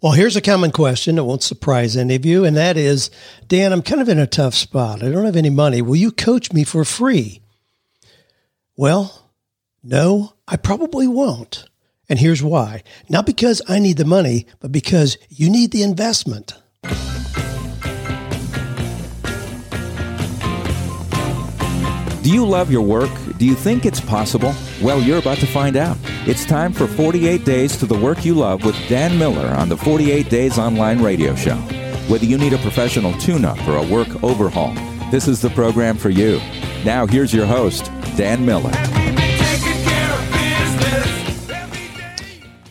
Well, here's a common question that won't surprise any of you, and that is Dan, I'm kind of in a tough spot. I don't have any money. Will you coach me for free? Well, no, I probably won't. And here's why not because I need the money, but because you need the investment. Do you love your work? Do you think it's possible? Well, you're about to find out. It's time for 48 Days to the Work You Love with Dan Miller on the 48 Days Online Radio Show. Whether you need a professional tune up or a work overhaul, this is the program for you. Now, here's your host, Dan Miller.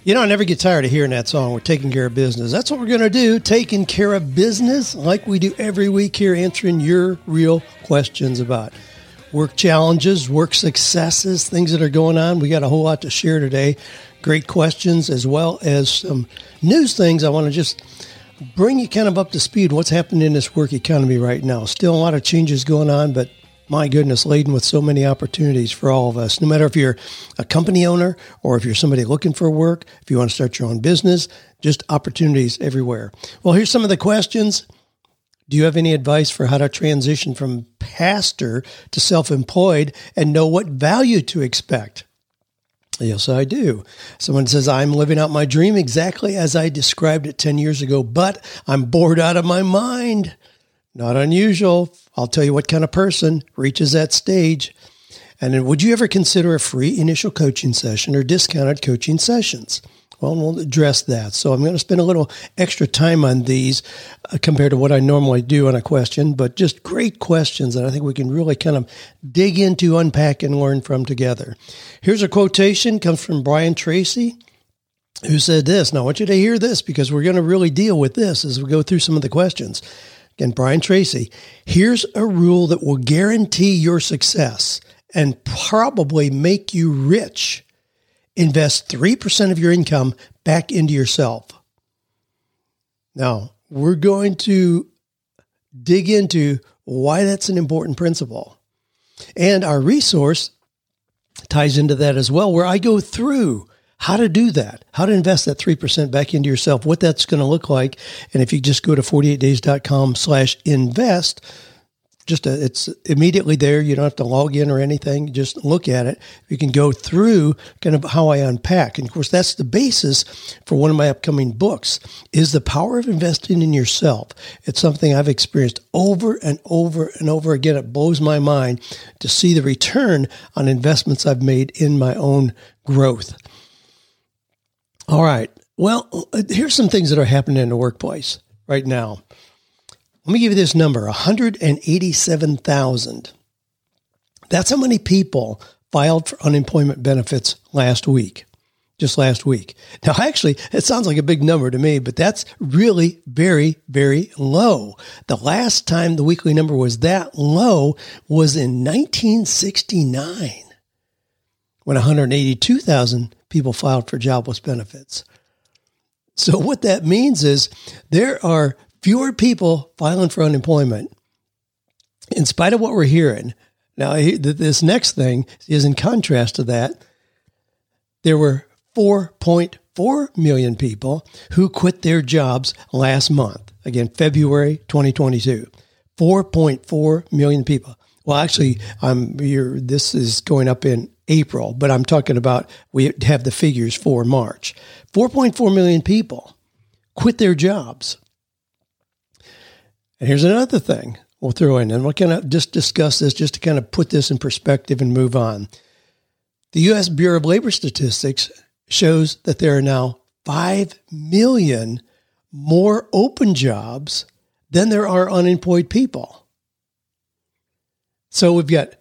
You know, I never get tired of hearing that song. We're taking care of business. That's what we're going to do, taking care of business like we do every week here, answering your real questions about work challenges, work successes, things that are going on. We got a whole lot to share today. Great questions, as well as some news things. I want to just bring you kind of up to speed what's happening in this work economy right now. Still a lot of changes going on, but my goodness, laden with so many opportunities for all of us. No matter if you're a company owner or if you're somebody looking for work, if you want to start your own business, just opportunities everywhere. Well, here's some of the questions do you have any advice for how to transition from pastor to self employed and know what value to expect? Yes, I do. Someone says, I'm living out my dream exactly as I described it 10 years ago, but I'm bored out of my mind. Not unusual. I'll tell you what kind of person reaches that stage. And would you ever consider a free initial coaching session or discounted coaching sessions? Well, we'll address that. So I'm going to spend a little extra time on these uh, compared to what I normally do on a question, but just great questions that I think we can really kind of dig into, unpack, and learn from together. Here's a quotation comes from Brian Tracy, who said this. Now I want you to hear this because we're going to really deal with this as we go through some of the questions. Again, Brian Tracy, here's a rule that will guarantee your success and probably make you rich invest 3% of your income back into yourself. Now, we're going to dig into why that's an important principle. And our resource ties into that as well, where I go through how to do that, how to invest that 3% back into yourself, what that's going to look like. And if you just go to 48days.com slash invest, just a, it's immediately there. You don't have to log in or anything. Just look at it. You can go through kind of how I unpack. And of course, that's the basis for one of my upcoming books is the power of investing in yourself. It's something I've experienced over and over and over again. It blows my mind to see the return on investments I've made in my own growth. All right. Well, uh, here's some things that are happening in the workplace right now. Let me give you this number 187,000. That's how many people filed for unemployment benefits last week, just last week. Now, actually, it sounds like a big number to me, but that's really very, very low. The last time the weekly number was that low was in 1969 when 182,000 people filed for jobless benefits. So, what that means is there are fewer people filing for unemployment, in spite of what we're hearing. Now, this next thing is in contrast to that. There were 4.4 million people who quit their jobs last month. Again, February 2022. 4.4 million people. Well, actually, I'm here. This is going up in April, but I'm talking about we have the figures for March. 4.4 million people quit their jobs. And here's another thing we'll throw in, and we'll kind of just discuss this just to kind of put this in perspective and move on. The U.S. Bureau of Labor Statistics shows that there are now 5 million more open jobs than there are unemployed people. So we've got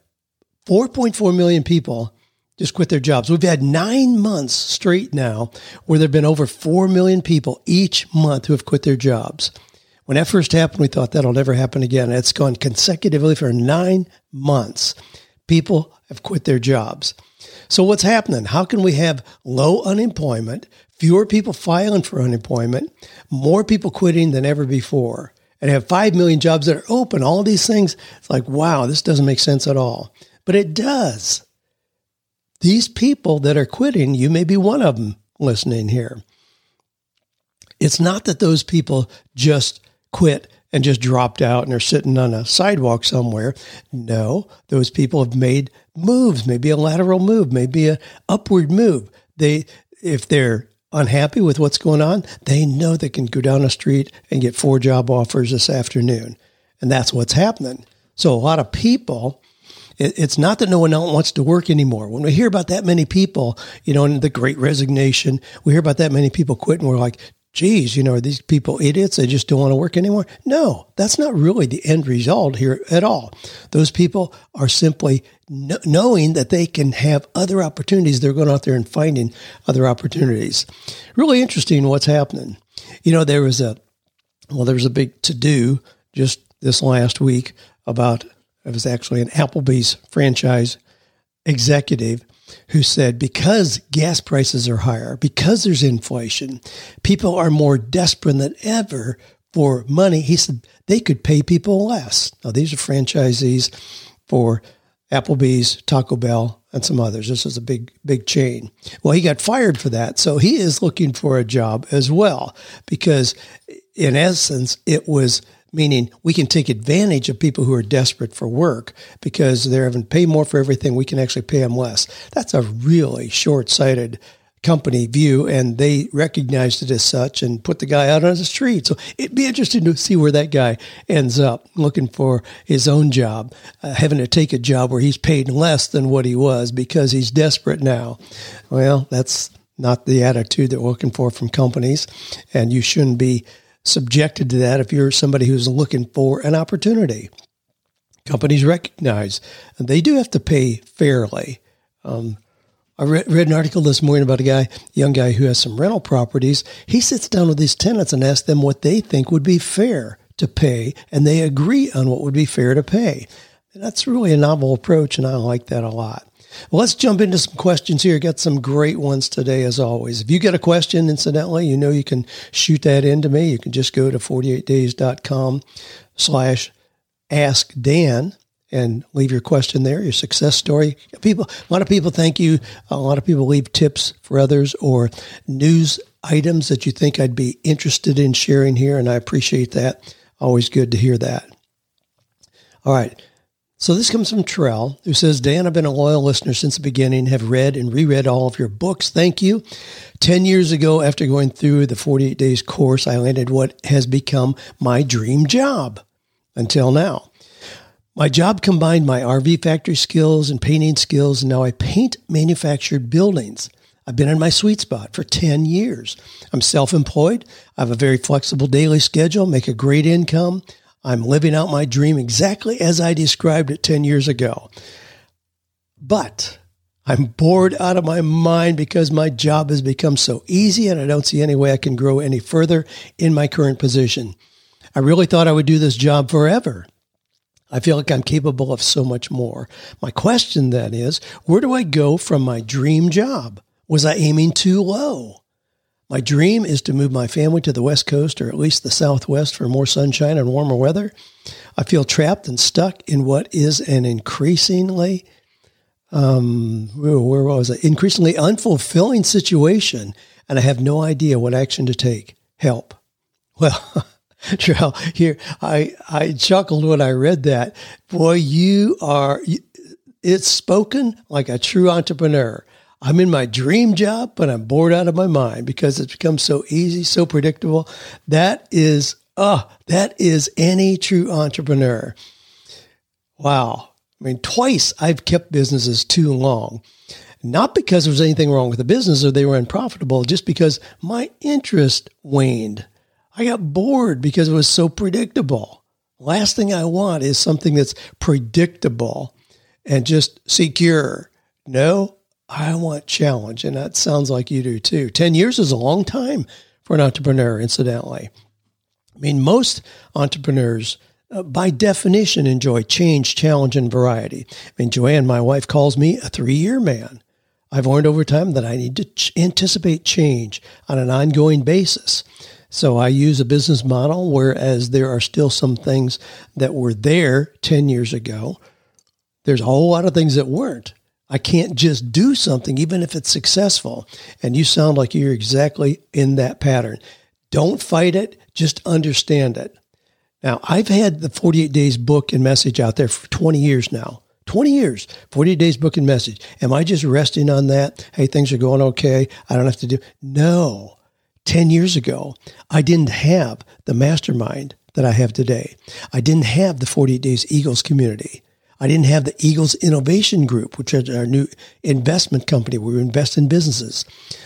4.4 million people just quit their jobs. We've had nine months straight now where there have been over 4 million people each month who have quit their jobs. When that first happened, we thought that'll never happen again. It's gone consecutively for nine months. People have quit their jobs. So what's happening? How can we have low unemployment, fewer people filing for unemployment, more people quitting than ever before, and have 5 million jobs that are open? All these things, it's like, wow, this doesn't make sense at all. But it does. These people that are quitting, you may be one of them listening here It's not that those people just quit and just dropped out and are sitting on a sidewalk somewhere. No, those people have made moves, maybe a lateral move, maybe a upward move. They if they're unhappy with what's going on, they know they can go down the street and get four job offers this afternoon. And that's what's happening. So a lot of people it's not that no one else wants to work anymore. When we hear about that many people, you know, in the great resignation, we hear about that many people quitting. We're like, geez, you know, are these people idiots? They just don't want to work anymore. No, that's not really the end result here at all. Those people are simply knowing that they can have other opportunities. They're going out there and finding other opportunities. Really interesting what's happening. You know, there was a, well, there was a big to do just this last week about, it was actually an Applebee's franchise executive who said because gas prices are higher, because there's inflation, people are more desperate than ever for money. He said they could pay people less. Now, these are franchisees for Applebee's, Taco Bell, and some others. This is a big, big chain. Well, he got fired for that. So he is looking for a job as well because, in essence, it was meaning we can take advantage of people who are desperate for work because they're having to pay more for everything. We can actually pay them less. That's a really short sighted company view, and they recognized it as such and put the guy out on the street. So it'd be interesting to see where that guy ends up looking for his own job, uh, having to take a job where he's paid less than what he was because he's desperate now. Well, that's not the attitude that we're looking for from companies, and you shouldn't be subjected to that if you're somebody who's looking for an opportunity. Companies recognize they do have to pay fairly. Um, I read, read, an article this morning about a guy, young guy who has some rental properties. He sits down with these tenants and asks them what they think would be fair to pay, and they agree on what would be fair to pay. And that's really a novel approach, and I like that a lot. Well, let's jump into some questions here. Got some great ones today, as always. If you get a question, incidentally, you know you can shoot that into me. You can just go to 48days.com slash ask Dan and leave your question there, your success story. People, a lot of people thank you. A lot of people leave tips for others or news items that you think I'd be interested in sharing here, and I appreciate that. Always good to hear that. All right. So this comes from Trell, who says, Dan, I've been a loyal listener since the beginning, have read and reread all of your books. Thank you. 10 years ago, after going through the 48 days course, I landed what has become my dream job until now. My job combined my RV factory skills and painting skills, and now I paint manufactured buildings. I've been in my sweet spot for 10 years. I'm self employed. I have a very flexible daily schedule, make a great income. I'm living out my dream exactly as I described it 10 years ago. But I'm bored out of my mind because my job has become so easy and I don't see any way I can grow any further in my current position. I really thought I would do this job forever. I feel like I'm capable of so much more. My question then is, where do I go from my dream job? Was I aiming too low? My dream is to move my family to the West Coast or at least the Southwest for more sunshine and warmer weather. I feel trapped and stuck in what is an increasingly, um, where was it? Increasingly unfulfilling situation, and I have no idea what action to take. Help. Well, Trell, here I I chuckled when I read that. Boy, you are. It's spoken like a true entrepreneur. I'm in my dream job, but I'm bored out of my mind because it's become so easy, so predictable. That is, uh, that is any true entrepreneur. Wow. I mean, twice I've kept businesses too long. Not because there was anything wrong with the business or they were unprofitable, just because my interest waned. I got bored because it was so predictable. Last thing I want is something that's predictable and just secure. No, I want challenge. And that sounds like you do too. 10 years is a long time for an entrepreneur, incidentally. I mean, most entrepreneurs, uh, by definition, enjoy change, challenge, and variety. I mean, Joanne, my wife, calls me a three year man. I've learned over time that I need to ch- anticipate change on an ongoing basis. So I use a business model, whereas there are still some things that were there 10 years ago. There's a whole lot of things that weren't. I can't just do something, even if it's successful. And you sound like you're exactly in that pattern. Don't fight it, just understand it. Now, I've had the 48 Days book and message out there for 20 years now. 20 years, 48 Days book and message. Am I just resting on that? Hey, things are going okay. I don't have to do. No. 10 years ago, I didn't have the mastermind that I have today. I didn't have the 48 Days Eagles community. I didn't have the Eagles Innovation Group, which is our new investment company we invest in businesses.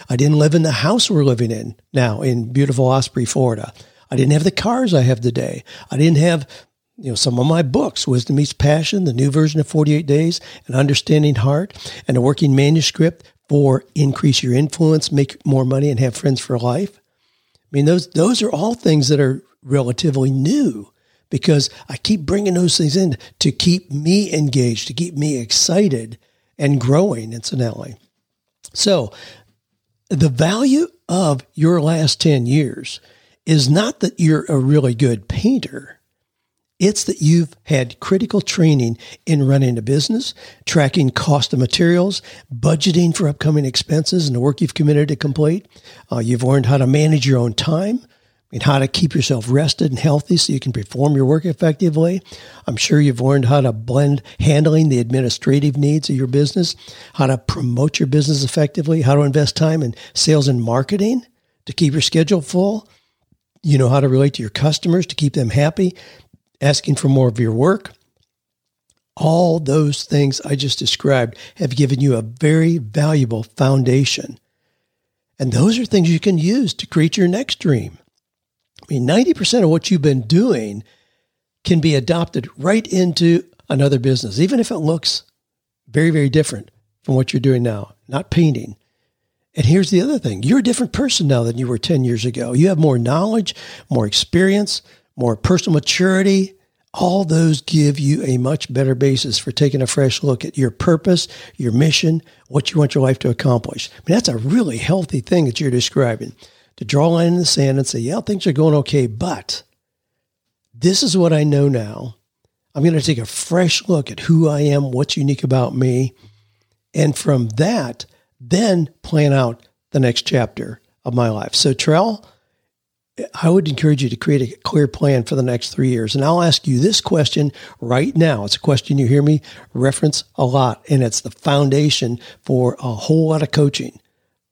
I didn't live in the house we're living in now in beautiful Osprey, Florida. I didn't have the cars I have today. I didn't have you know some of my books wisdom meets passion the new version of 48 days and understanding heart and a working manuscript for increase your influence make more money and have friends for life i mean those those are all things that are relatively new because I keep bringing those things in to keep me engaged, to keep me excited and growing, incidentally. So, the value of your last 10 years is not that you're a really good painter. It's that you've had critical training in running a business, tracking cost of materials, budgeting for upcoming expenses and the work you've committed to complete. Uh, you've learned how to manage your own time, and how to keep yourself rested and healthy so you can perform your work effectively. I'm sure you've learned how to blend handling the administrative needs of your business, how to promote your business effectively, how to invest time in sales and marketing to keep your schedule full. You know how to relate to your customers to keep them happy, asking for more of your work. All those things I just described have given you a very valuable foundation. And those are things you can use to create your next dream. I mean, 90% of what you've been doing can be adopted right into another business, even if it looks very, very different from what you're doing now, not painting. And here's the other thing you're a different person now than you were 10 years ago. You have more knowledge, more experience, more personal maturity. All those give you a much better basis for taking a fresh look at your purpose, your mission, what you want your life to accomplish. I mean, that's a really healthy thing that you're describing to draw a line in the sand and say, yeah, things are going okay, but this is what I know now. I'm going to take a fresh look at who I am, what's unique about me. And from that, then plan out the next chapter of my life. So, Trell, I would encourage you to create a clear plan for the next three years. And I'll ask you this question right now. It's a question you hear me reference a lot, and it's the foundation for a whole lot of coaching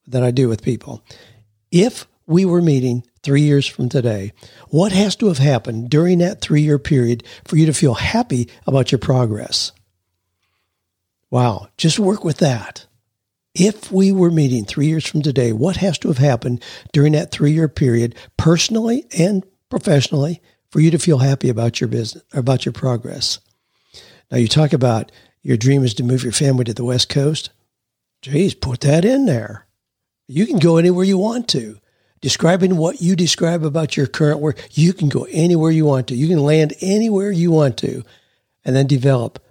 that I do with people. If we were meeting three years from today, what has to have happened during that three year period for you to feel happy about your progress? Wow, just work with that. If we were meeting three years from today, what has to have happened during that three year period, personally and professionally, for you to feel happy about your business, about your progress? Now, you talk about your dream is to move your family to the West Coast. Geez, put that in there. You can go anywhere you want to describing what you describe about your current work, you can go anywhere you want to. You can land anywhere you want to and then develop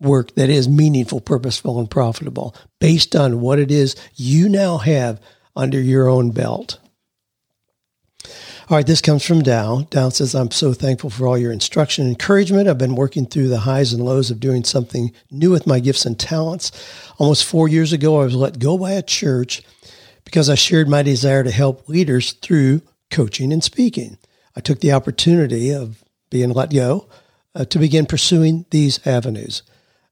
work that is meaningful, purposeful, and profitable based on what it is you now have under your own belt. All right, this comes from Dow. Dow says, I'm so thankful for all your instruction and encouragement. I've been working through the highs and lows of doing something new with my gifts and talents. Almost four years ago, I was let go by a church because I shared my desire to help leaders through coaching and speaking. I took the opportunity of being let go uh, to begin pursuing these avenues.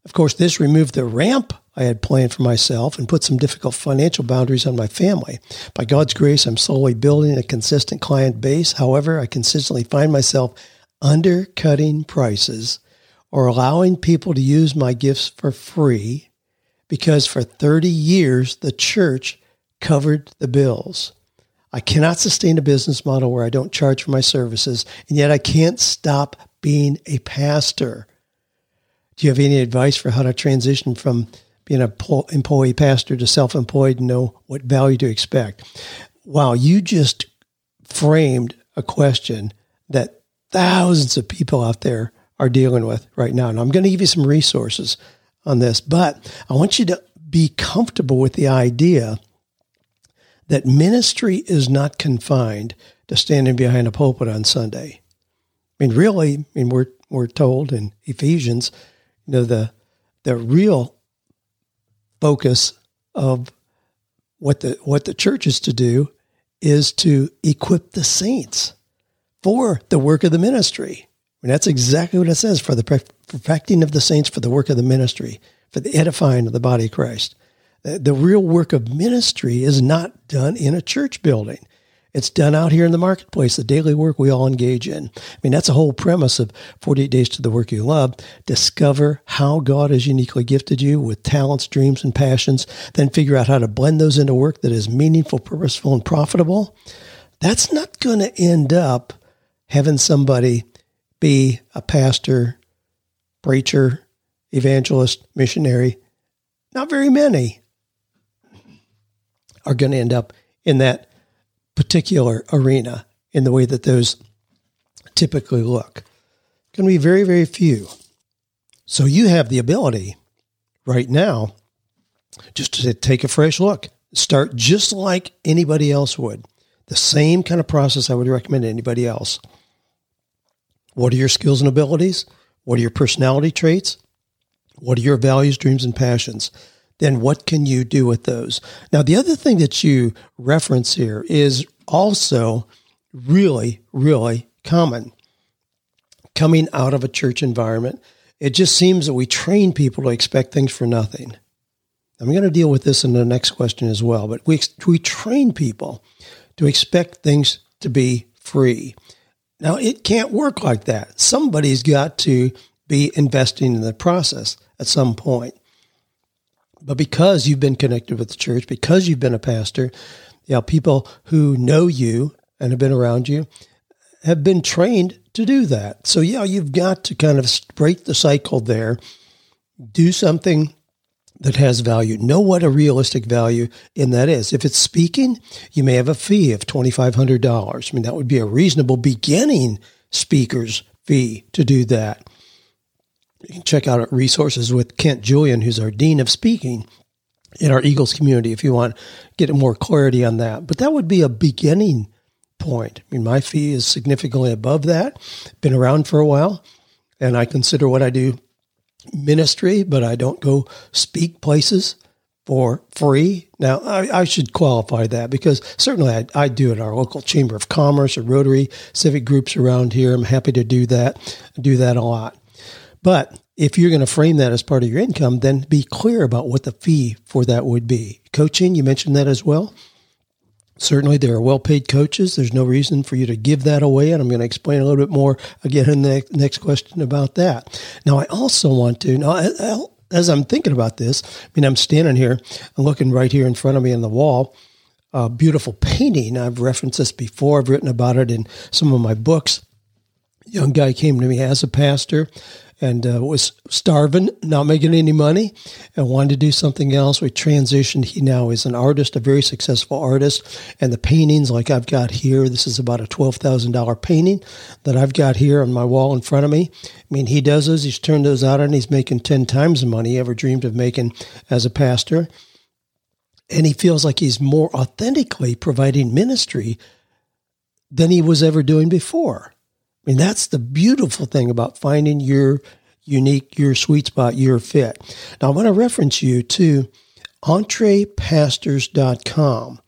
Of course, this removed the ramp I had planned for myself and put some difficult financial boundaries on my family. By God's grace, I'm slowly building a consistent client base. However, I consistently find myself undercutting prices or allowing people to use my gifts for free because for 30 years, the church covered the bills. I cannot sustain a business model where I don't charge for my services, and yet I can't stop being a pastor. Do you have any advice for how to transition from being an employee pastor to self employed and know what value to expect? Wow, you just framed a question that thousands of people out there are dealing with right now. And I'm going to give you some resources on this, but I want you to be comfortable with the idea that ministry is not confined to standing behind a pulpit on Sunday. I mean, really, I mean, we're we're told in Ephesians, you know, the the real focus of what the what the church is to do is to equip the saints for the work of the ministry. And that's exactly what it says for the perfecting of the saints for the work of the ministry, for the edifying of the body of Christ. Uh, the real work of ministry is not done in a church building. It's done out here in the marketplace, the daily work we all engage in. I mean, that's a whole premise of 48 Days to the Work You Love. Discover how God has uniquely gifted you with talents, dreams, and passions, then figure out how to blend those into work that is meaningful, purposeful, and profitable. That's not going to end up having somebody be a pastor, preacher, evangelist, missionary. Not very many are going to end up in that particular arena in the way that those typically look. Going to be very, very few. So you have the ability right now just to take a fresh look. Start just like anybody else would. The same kind of process I would recommend to anybody else. What are your skills and abilities? What are your personality traits? What are your values, dreams, and passions? Then what can you do with those? Now, the other thing that you reference here is also really, really common coming out of a church environment. It just seems that we train people to expect things for nothing. I'm going to deal with this in the next question as well, but we, we train people to expect things to be free. Now, it can't work like that. Somebody's got to be investing in the process at some point. But because you've been connected with the church, because you've been a pastor, you know, people who know you and have been around you have been trained to do that. So, yeah, you've got to kind of break the cycle there, do something that has value. Know what a realistic value in that is. If it's speaking, you may have a fee of $2,500. I mean, that would be a reasonable beginning speaker's fee to do that. You can check out resources with Kent Julian, who's our Dean of Speaking in our Eagles community, if you want to get more clarity on that. But that would be a beginning point. I mean, my fee is significantly above that, been around for a while, and I consider what I do ministry, but I don't go speak places for free. Now, I, I should qualify that because certainly I, I, do at our local Chamber of Commerce or Rotary civic groups around here. I'm happy to do that, do that a lot. But if you're going to frame that as part of your income, then be clear about what the fee for that would be. Coaching, you mentioned that as well. Certainly, there are well paid coaches. There's no reason for you to give that away. And I'm going to explain a little bit more again in the next question about that. Now, I also want to, now, as I'm thinking about this, I mean, I'm standing here, I'm looking right here in front of me on the wall, a beautiful painting. I've referenced this before, I've written about it in some of my books. Young guy came to me as a pastor and uh, was starving, not making any money, and wanted to do something else. We transitioned. He now is an artist, a very successful artist. And the paintings, like I've got here, this is about a $12,000 painting that I've got here on my wall in front of me. I mean, he does those, he's turned those out, and he's making 10 times the money he ever dreamed of making as a pastor. And he feels like he's more authentically providing ministry than he was ever doing before. I mean, that's the beautiful thing about finding your unique, your sweet spot, your fit. Now, I want to reference you to entrepastors.com.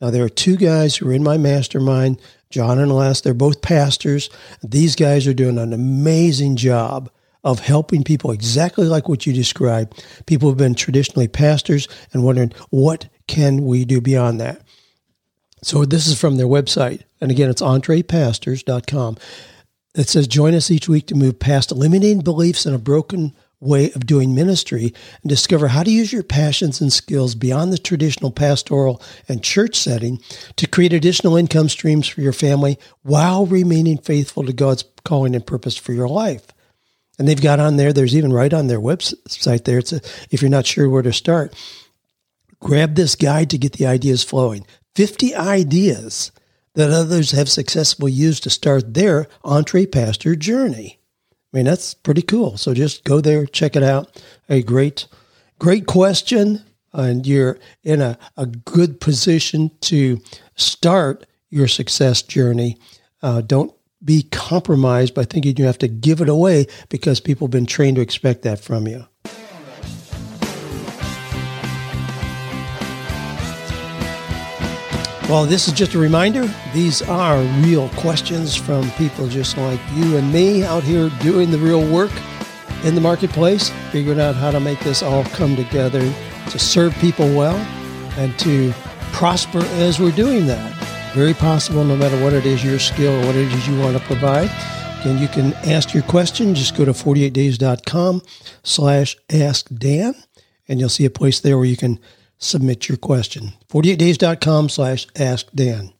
Now, there are two guys who are in my mastermind, John and Les. They're both pastors. These guys are doing an amazing job of helping people exactly like what you described. People have been traditionally pastors and wondering, what can we do beyond that? So this is from their website. And again, it's entrepastors.com. It says, join us each week to move past eliminating beliefs and a broken way of doing ministry and discover how to use your passions and skills beyond the traditional pastoral and church setting to create additional income streams for your family while remaining faithful to God's calling and purpose for your life. And they've got on there, there's even right on their website there, it's a, if you're not sure where to start, grab this guide to get the ideas flowing. 50 ideas that others have successfully used to start their entre pastor journey. I mean, that's pretty cool. So just go there, check it out. A great, great question. And you're in a, a good position to start your success journey. Uh, don't be compromised by thinking you have to give it away because people have been trained to expect that from you. Well, this is just a reminder. These are real questions from people just like you and me out here doing the real work in the marketplace, figuring out how to make this all come together to serve people well and to prosper as we're doing that. Very possible, no matter what it is, your skill or what it is you want to provide. And you can ask your question. Just go to 48days.com slash ask Dan, and you'll see a place there where you can submit your question. 48days.com slash ask Dan.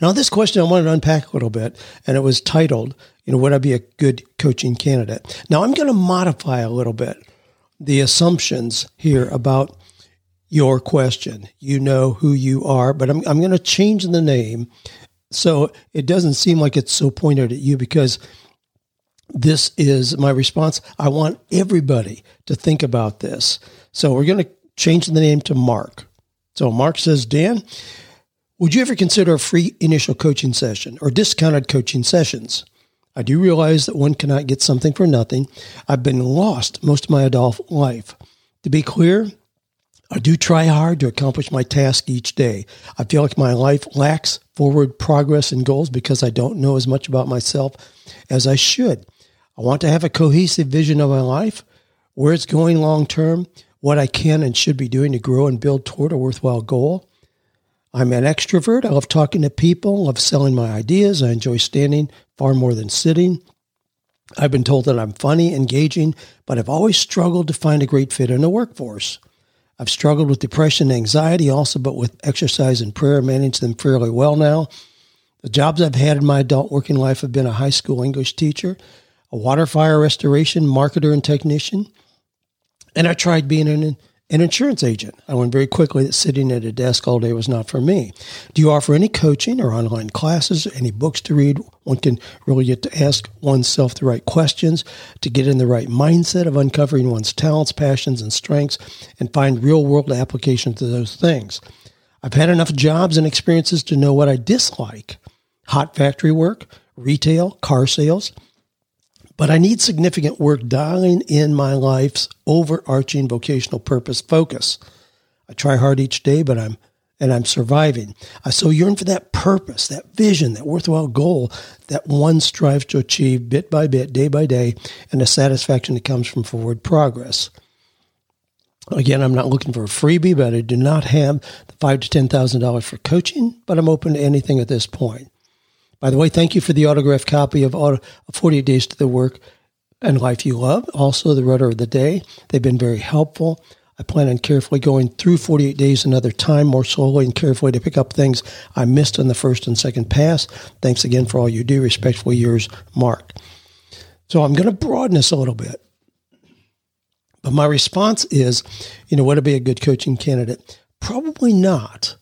Now, this question I wanted to unpack a little bit, and it was titled, you know, would I be a good coaching candidate? Now, I'm going to modify a little bit the assumptions here about your question. You know who you are, but I'm, I'm going to change the name so it doesn't seem like it's so pointed at you because this is my response. I want everybody to think about this. So we're going to change the name to Mark. So Mark says, Dan, would you ever consider a free initial coaching session or discounted coaching sessions? I do realize that one cannot get something for nothing. I've been lost most of my adult life. To be clear, I do try hard to accomplish my task each day. I feel like my life lacks forward progress and goals because I don't know as much about myself as I should. I want to have a cohesive vision of my life, where it's going long term, what I can and should be doing to grow and build toward a worthwhile goal. I'm an extrovert. I love talking to people, I love selling my ideas. I enjoy standing far more than sitting. I've been told that I'm funny, engaging, but I've always struggled to find a great fit in the workforce. I've struggled with depression and anxiety also, but with exercise and prayer, manage them fairly well now. The jobs I've had in my adult working life have been a high school English teacher, a water fire restoration marketer and technician, and I tried being an, an insurance agent. I learned very quickly that sitting at a desk all day was not for me. Do you offer any coaching or online classes, any books to read? One can really get to ask oneself the right questions, to get in the right mindset of uncovering one's talents, passions, and strengths, and find real world application to those things. I've had enough jobs and experiences to know what I dislike hot factory work, retail, car sales. But I need significant work dialing in my life's overarching vocational purpose focus. I try hard each day, but I'm and I'm surviving. I so yearn for that purpose, that vision, that worthwhile goal that one strives to achieve bit by bit, day by day, and the satisfaction that comes from forward progress. Again, I'm not looking for a freebie, but I do not have the five to ten thousand dollars for coaching, but I'm open to anything at this point. By the way, thank you for the autographed copy of 48 Days to the Work and Life You Love, also the Rudder of the Day. They've been very helpful. I plan on carefully going through 48 days another time, more slowly and carefully to pick up things I missed on the first and second pass. Thanks again for all you do. Respectfully yours, Mark. So I'm going to broaden this a little bit. But my response is, you know, would I be a good coaching candidate? Probably not.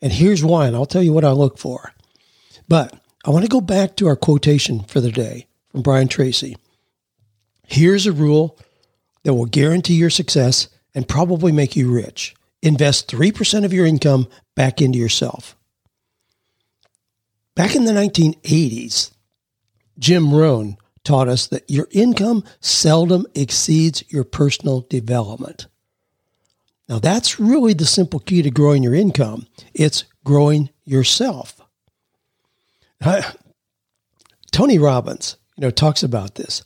And here's why, and I'll tell you what I look for. But I want to go back to our quotation for the day from Brian Tracy. Here's a rule that will guarantee your success and probably make you rich. Invest 3% of your income back into yourself. Back in the 1980s, Jim Rohn taught us that your income seldom exceeds your personal development. Now, that's really the simple key to growing your income. It's growing yourself. Tony Robbins, you know, talks about this.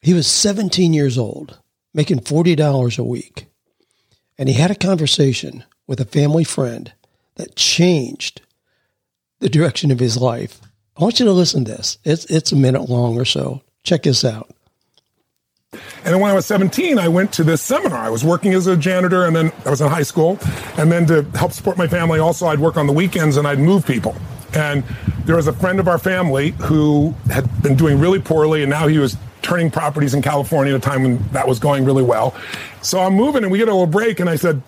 He was 17 years old, making $40 a week. And he had a conversation with a family friend that changed the direction of his life. I want you to listen to this. It's, it's a minute long or so. Check this out. And then when I was 17, I went to this seminar. I was working as a janitor and then I was in high school. And then to help support my family, also, I'd work on the weekends and I'd move people. And there was a friend of our family who had been doing really poorly, and now he was turning properties in California at a time when that was going really well. So I'm moving, and we get a little break, and I said,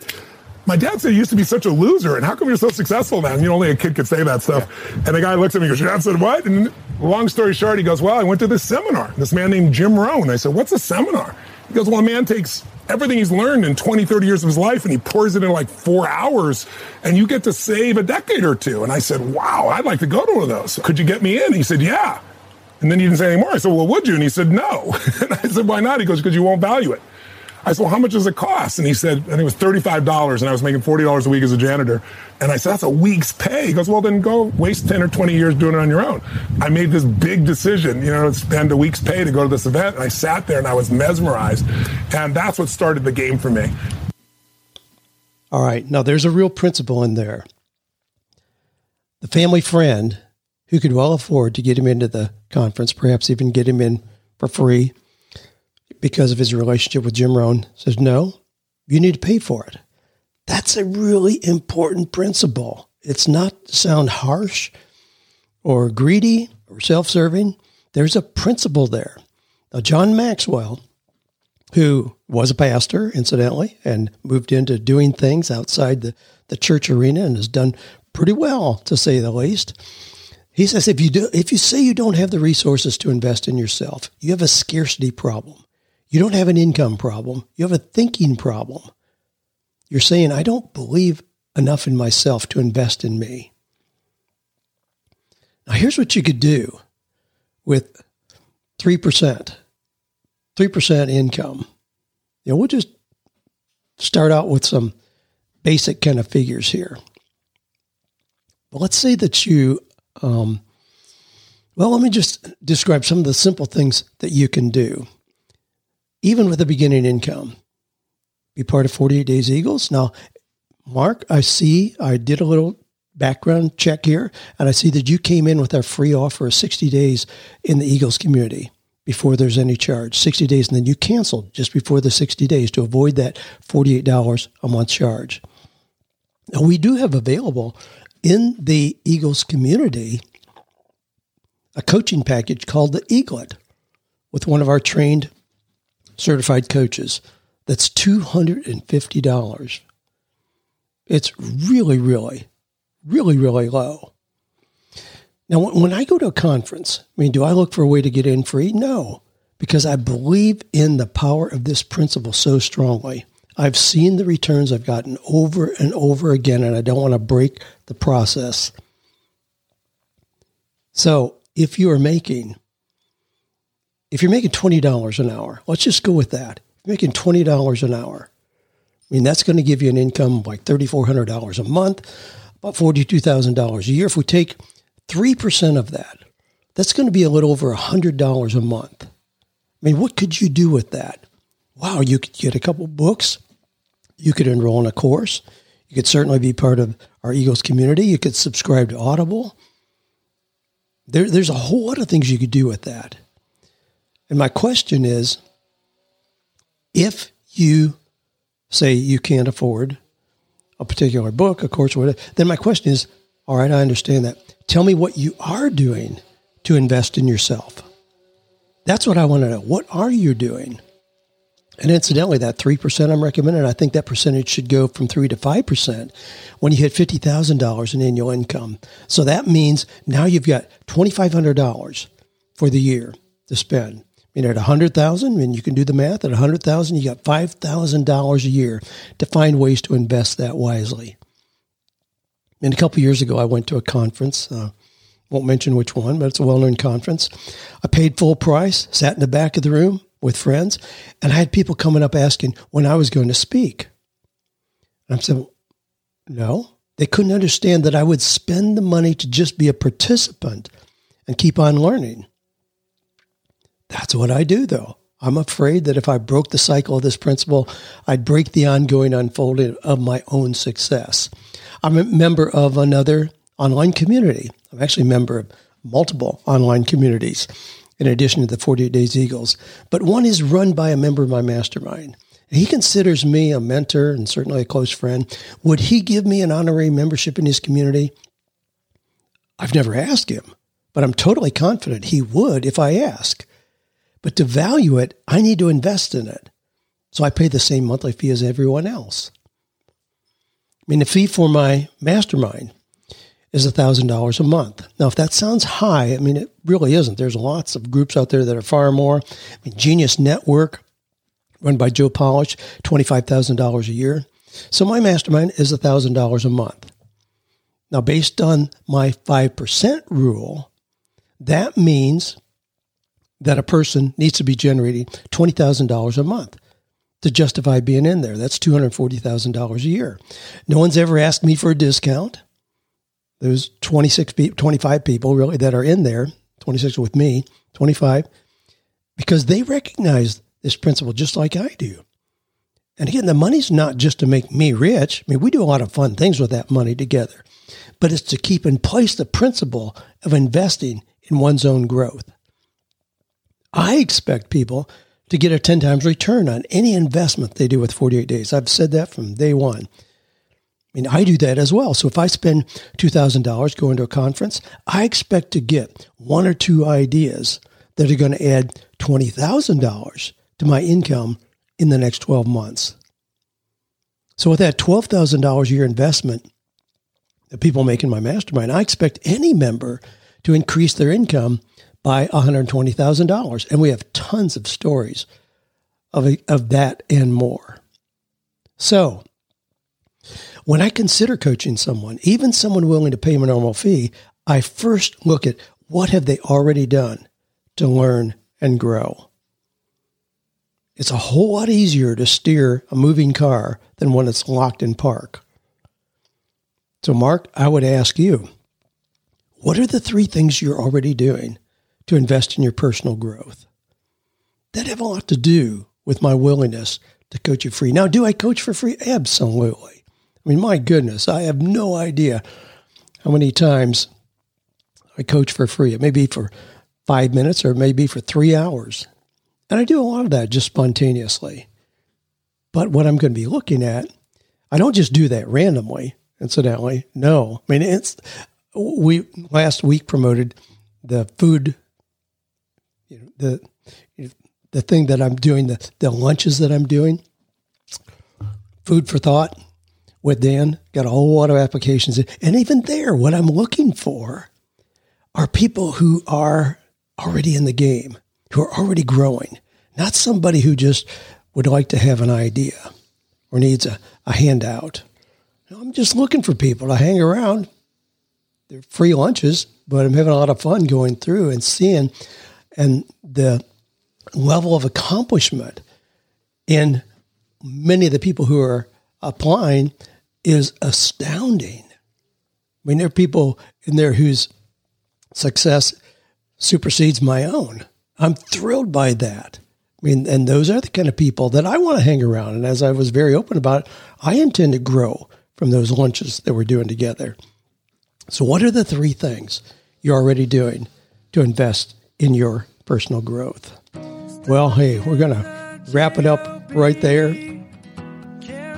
my dad said you used to be such a loser, and how come you're so successful now? And you know, only a kid could say that stuff. And the guy looks at me and goes, Your dad said what? And long story short, he goes, Well, I went to this seminar. This man named Jim Rohn. I said, What's a seminar? He goes, Well, a man takes everything he's learned in 20, 30 years of his life and he pours it in like four hours and you get to save a decade or two. And I said, Wow, I'd like to go to one of those. Could you get me in? He said, Yeah. And then he didn't say anymore. I said, Well, would you? And he said, No. and I said, Why not? He goes, Because you won't value it. I said, well, how much does it cost? And he said, and it was $35 and I was making $40 a week as a janitor. And I said, that's a week's pay. He goes, well, then go waste 10 or 20 years doing it on your own. I made this big decision, you know, to spend a week's pay to go to this event. And I sat there and I was mesmerized. And that's what started the game for me. All right. Now, there's a real principle in there. The family friend who could well afford to get him into the conference, perhaps even get him in for free because of his relationship with Jim Rohn, says, no, you need to pay for it. That's a really important principle. It's not sound harsh or greedy or self serving. There's a principle there. Now, John Maxwell, who was a pastor, incidentally, and moved into doing things outside the, the church arena and has done pretty well, to say the least. He says if you do, if you say you don't have the resources to invest in yourself, you have a scarcity problem. You don't have an income problem. You have a thinking problem. You're saying, I don't believe enough in myself to invest in me. Now, here's what you could do with 3%, 3% income. You know, we'll just start out with some basic kind of figures here. But let's say that you, um, well, let me just describe some of the simple things that you can do, even with a beginning income be part of 48 Days Eagles. Now, Mark, I see I did a little background check here, and I see that you came in with our free offer of 60 days in the Eagles community before there's any charge, 60 days, and then you canceled just before the 60 days to avoid that $48 a month charge. Now, we do have available in the Eagles community a coaching package called the Eaglet with one of our trained certified coaches. That's $250. It's really, really, really, really low. Now, when I go to a conference, I mean, do I look for a way to get in free? No, because I believe in the power of this principle so strongly. I've seen the returns I've gotten over and over again, and I don't want to break the process. So, if you are making, if you're making twenty dollars an hour, let's just go with that making $20 an hour. I mean, that's going to give you an income of like $3,400 a month, about $42,000 a year. If we take 3% of that, that's going to be a little over $100 a month. I mean, what could you do with that? Wow, you could get a couple books. You could enroll in a course. You could certainly be part of our Eagles community. You could subscribe to Audible. There, there's a whole lot of things you could do with that. And my question is if you say you can't afford a particular book, a course, whatever, then my question is, all right, I understand that. Tell me what you are doing to invest in yourself. That's what I want to know. What are you doing? And incidentally, that 3% I'm recommending, I think that percentage should go from 3 to 5% when you hit $50,000 in annual income. So that means now you've got $2,500 for the year to spend mean, at 100000 and you can do the math, at 100000 you got $5,000 a year to find ways to invest that wisely. And a couple years ago, I went to a conference. Uh, won't mention which one, but it's a well-known conference. I paid full price, sat in the back of the room with friends, and I had people coming up asking when I was going to speak. I'm saying, no, they couldn't understand that I would spend the money to just be a participant and keep on learning. That's what I do, though. I'm afraid that if I broke the cycle of this principle, I'd break the ongoing unfolding of my own success. I'm a member of another online community. I'm actually a member of multiple online communities in addition to the 48 Days Eagles. But one is run by a member of my mastermind. He considers me a mentor and certainly a close friend. Would he give me an honorary membership in his community? I've never asked him, but I'm totally confident he would if I ask. But to value it, I need to invest in it. So I pay the same monthly fee as everyone else. I mean, the fee for my mastermind is $1,000 a month. Now, if that sounds high, I mean, it really isn't. There's lots of groups out there that are far more. I mean, Genius Network, run by Joe Polish, $25,000 a year. So my mastermind is $1,000 a month. Now, based on my 5% rule, that means that a person needs to be generating $20,000 a month to justify being in there. That's $240,000 a year. No one's ever asked me for a discount. Those 26, 25 people really that are in there, 26 with me, 25, because they recognize this principle just like I do. And again, the money's not just to make me rich. I mean, we do a lot of fun things with that money together, but it's to keep in place the principle of investing in one's own growth. I expect people to get a 10 times return on any investment they do with 48 days. I've said that from day one. I mean, I do that as well. So if I spend $2,000 going to a conference, I expect to get one or two ideas that are going to add $20,000 to my income in the next 12 months. So with that $12,000 a year investment that people make in my mastermind, I expect any member to increase their income by $120,000. And we have tons of stories of, of that and more. So when I consider coaching someone, even someone willing to pay a normal fee, I first look at what have they already done to learn and grow. It's a whole lot easier to steer a moving car than when it's locked in park. So, Mark, I would ask you what are the three things you're already doing to invest in your personal growth? That have a lot to do with my willingness to coach you free. Now, do I coach for free? Absolutely. I mean, my goodness, I have no idea how many times I coach for free. It may be for five minutes or it may be for three hours. And I do a lot of that just spontaneously. But what I'm going to be looking at, I don't just do that randomly, incidentally. No. I mean, it's, we last week promoted the food, you know, the, the thing that I'm doing, the, the lunches that I'm doing, food for thought with Dan, got a whole lot of applications. And even there, what I'm looking for are people who are already in the game who are already growing, not somebody who just would like to have an idea or needs a, a handout. I'm just looking for people to hang around. They're free lunches, but I'm having a lot of fun going through and seeing and the level of accomplishment in many of the people who are applying is astounding. I mean, there are people in there whose success supersedes my own. I'm thrilled by that. I mean, and those are the kind of people that I want to hang around. And as I was very open about, I intend to grow from those lunches that we're doing together. So, what are the three things you're already doing to invest in your personal growth? Well, hey, we're going to wrap it up right there.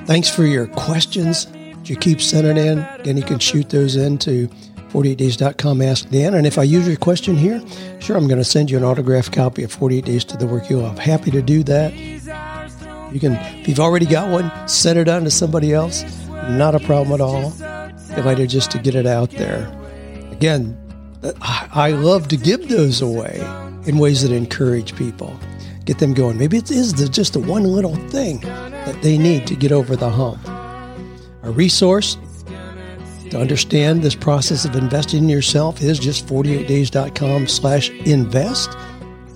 Thanks for your questions. You keep sending in. Again, you can shoot those into 48days.com Ask Dan. And if I use your question here, sure, I'm going to send you an autographed copy of 48 Days to the Work You Love. Happy to do that. You can, if you've already got one, send it on to somebody else. Not a problem at all. Delighted just to get it out there. Again, I love to give those away in ways that encourage people, get them going. Maybe it is just the one little thing that they need to get over the hump. A resource to understand this process of investing in yourself is just 48days.com slash invest.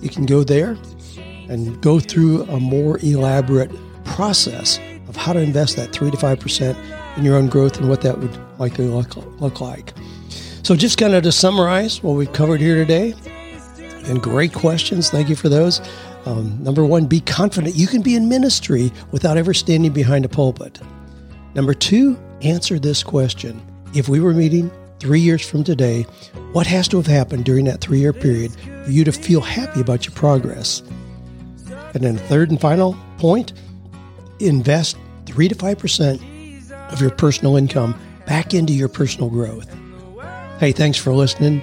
You can go there and go through a more elaborate process of how to invest that 3 to 5% in your own growth and what that would likely look, look like. So just kind of to summarize what we've covered here today, and great questions. Thank you for those. Um, number one, be confident you can be in ministry without ever standing behind a pulpit. Number two, answer this question if we were meeting three years from today, what has to have happened during that three year period for you to feel happy about your progress? And then, third and final point invest 3 to 5% of your personal income back into your personal growth. Hey, thanks for listening.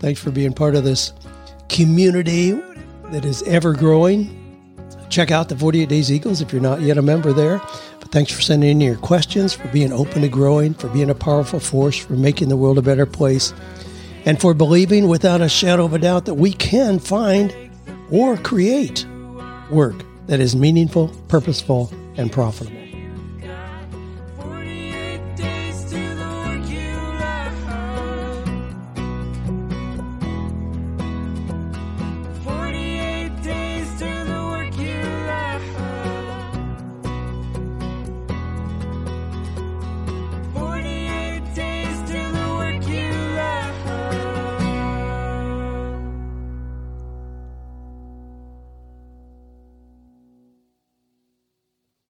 Thanks for being part of this community that is ever growing. Check out the 48 Days Eagles if you're not yet a member there. But Thanks for sending in your questions, for being open to growing, for being a powerful force, for making the world a better place, and for believing without a shadow of a doubt that we can find or create work that is meaningful, purposeful, and profitable.